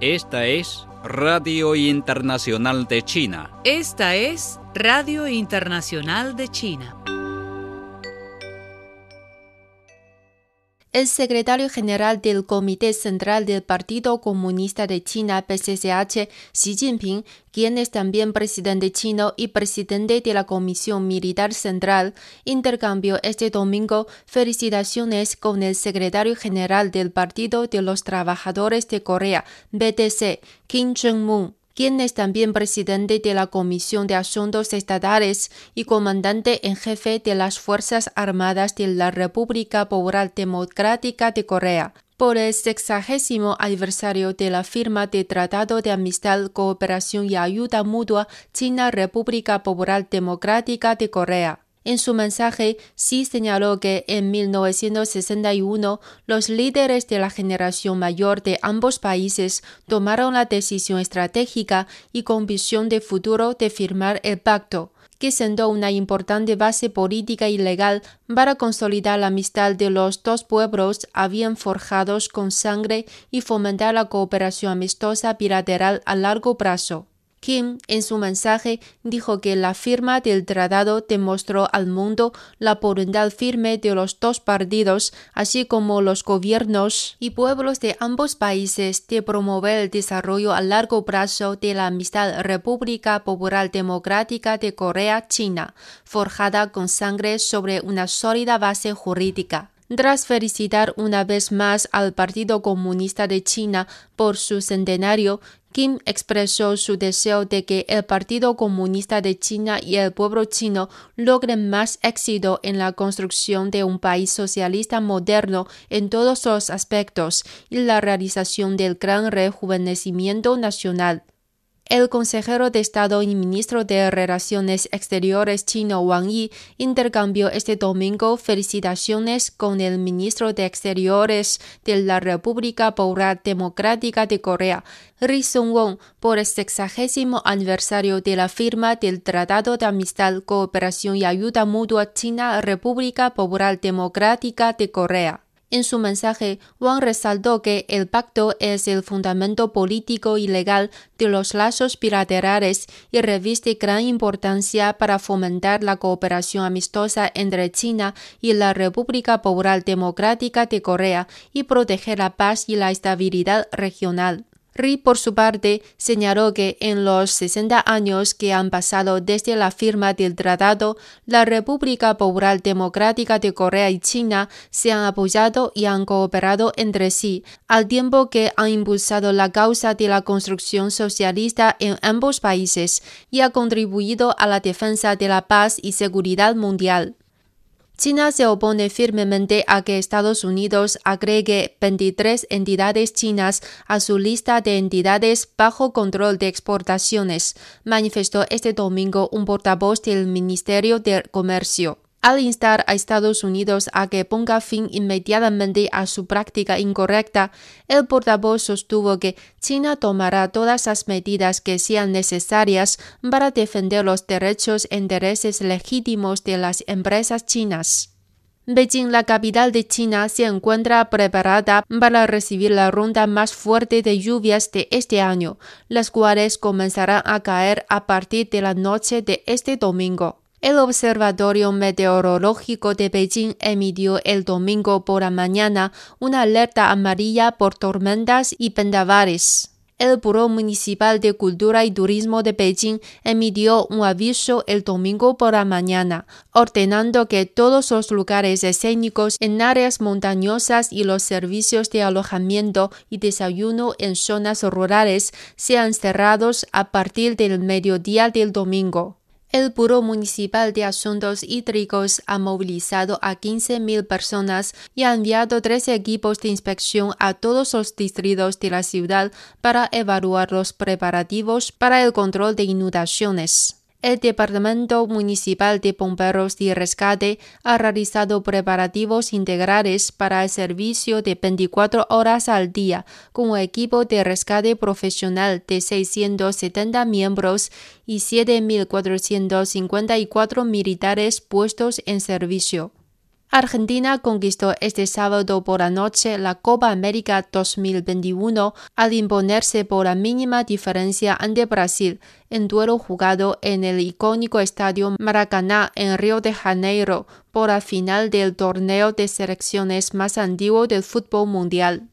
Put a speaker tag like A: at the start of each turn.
A: Esta es Radio Internacional de China.
B: Esta es Radio Internacional de China.
C: El secretario general del Comité Central del Partido Comunista de China, PCCH, Xi Jinping, quien es también presidente chino y presidente de la Comisión Militar Central, intercambió este domingo felicitaciones con el secretario general del Partido de los Trabajadores de Corea, BTC, Kim Jong-un quien es también presidente de la Comisión de Asuntos Estatales y comandante en jefe de las Fuerzas Armadas de la República Popular Democrática de Corea, por el sexagésimo aniversario de la firma de Tratado de Amistad, Cooperación y Ayuda Mutua China-República Popular Democrática de Corea. En su mensaje, sí señaló que en 1961 los líderes de la generación mayor de ambos países tomaron la decisión estratégica y con visión de futuro de firmar el pacto, que sentó una importante base política y legal para consolidar la amistad de los dos pueblos habían forjados con sangre y fomentar la cooperación amistosa bilateral a largo plazo. Kim, en su mensaje, dijo que la firma del tratado demostró al mundo la voluntad firme de los dos partidos, así como los gobiernos y pueblos de ambos países de promover el desarrollo a largo plazo de la amistad República Popular Democrática de Corea-China, forjada con sangre sobre una sólida base jurídica. Tras felicitar una vez más al Partido Comunista de China por su centenario, Kim expresó su deseo de que el Partido Comunista de China y el pueblo chino logren más éxito en la construcción de un país socialista moderno en todos los aspectos y la realización del gran rejuvenecimiento nacional. El consejero de Estado y ministro de Relaciones Exteriores chino Wang Yi intercambió este domingo felicitaciones con el ministro de Exteriores de la República Popular Democrática de Corea, Ri Sung-won, por el sexagésimo aniversario de la firma del Tratado de Amistad, Cooperación y Ayuda Mutua China-República Popular Democrática de Corea. En su mensaje, Wang resaltó que el pacto es el fundamento político y legal de los lazos bilaterales y reviste gran importancia para fomentar la cooperación amistosa entre China y la República Popular Democrática de Corea y proteger la paz y la estabilidad regional. Ri, por su parte, señaló que en los 60 años que han pasado desde la firma del tratado, la República Popular Democrática de Corea y China se han apoyado y han cooperado entre sí, al tiempo que han impulsado la causa de la construcción socialista en ambos países y ha contribuido a la defensa de la paz y seguridad mundial. China se opone firmemente a que Estados Unidos agregue 23 entidades chinas a su lista de entidades bajo control de exportaciones, manifestó este domingo un portavoz del Ministerio de Comercio. Al instar a Estados Unidos a que ponga fin inmediatamente a su práctica incorrecta, el portavoz sostuvo que China tomará todas las medidas que sean necesarias para defender los derechos e intereses legítimos de las empresas chinas. Beijing, la capital de China, se encuentra preparada para recibir la ronda más fuerte de lluvias de este año, las cuales comenzarán a caer a partir de la noche de este domingo. El Observatorio Meteorológico de Beijing emitió el domingo por la mañana una alerta amarilla por tormentas y vendavales. El Buró Municipal de Cultura y Turismo de Beijing emitió un aviso el domingo por la mañana, ordenando que todos los lugares escénicos en áreas montañosas y los servicios de alojamiento y desayuno en zonas rurales sean cerrados a partir del mediodía del domingo. El Buró Municipal de Asuntos Hídricos ha movilizado a 15.000 personas y ha enviado tres equipos de inspección a todos los distritos de la ciudad para evaluar los preparativos para el control de inundaciones. El Departamento Municipal de Bomberos y Rescate ha realizado preparativos integrales para el servicio de 24 horas al día con un equipo de rescate profesional de 670 miembros y 7.454 militares puestos en servicio. Argentina conquistó este sábado por la noche la Copa América 2021 al imponerse por la mínima diferencia ante Brasil en duelo jugado en el icónico estadio Maracaná en Río de Janeiro por la final del torneo de selecciones más antiguo del fútbol mundial.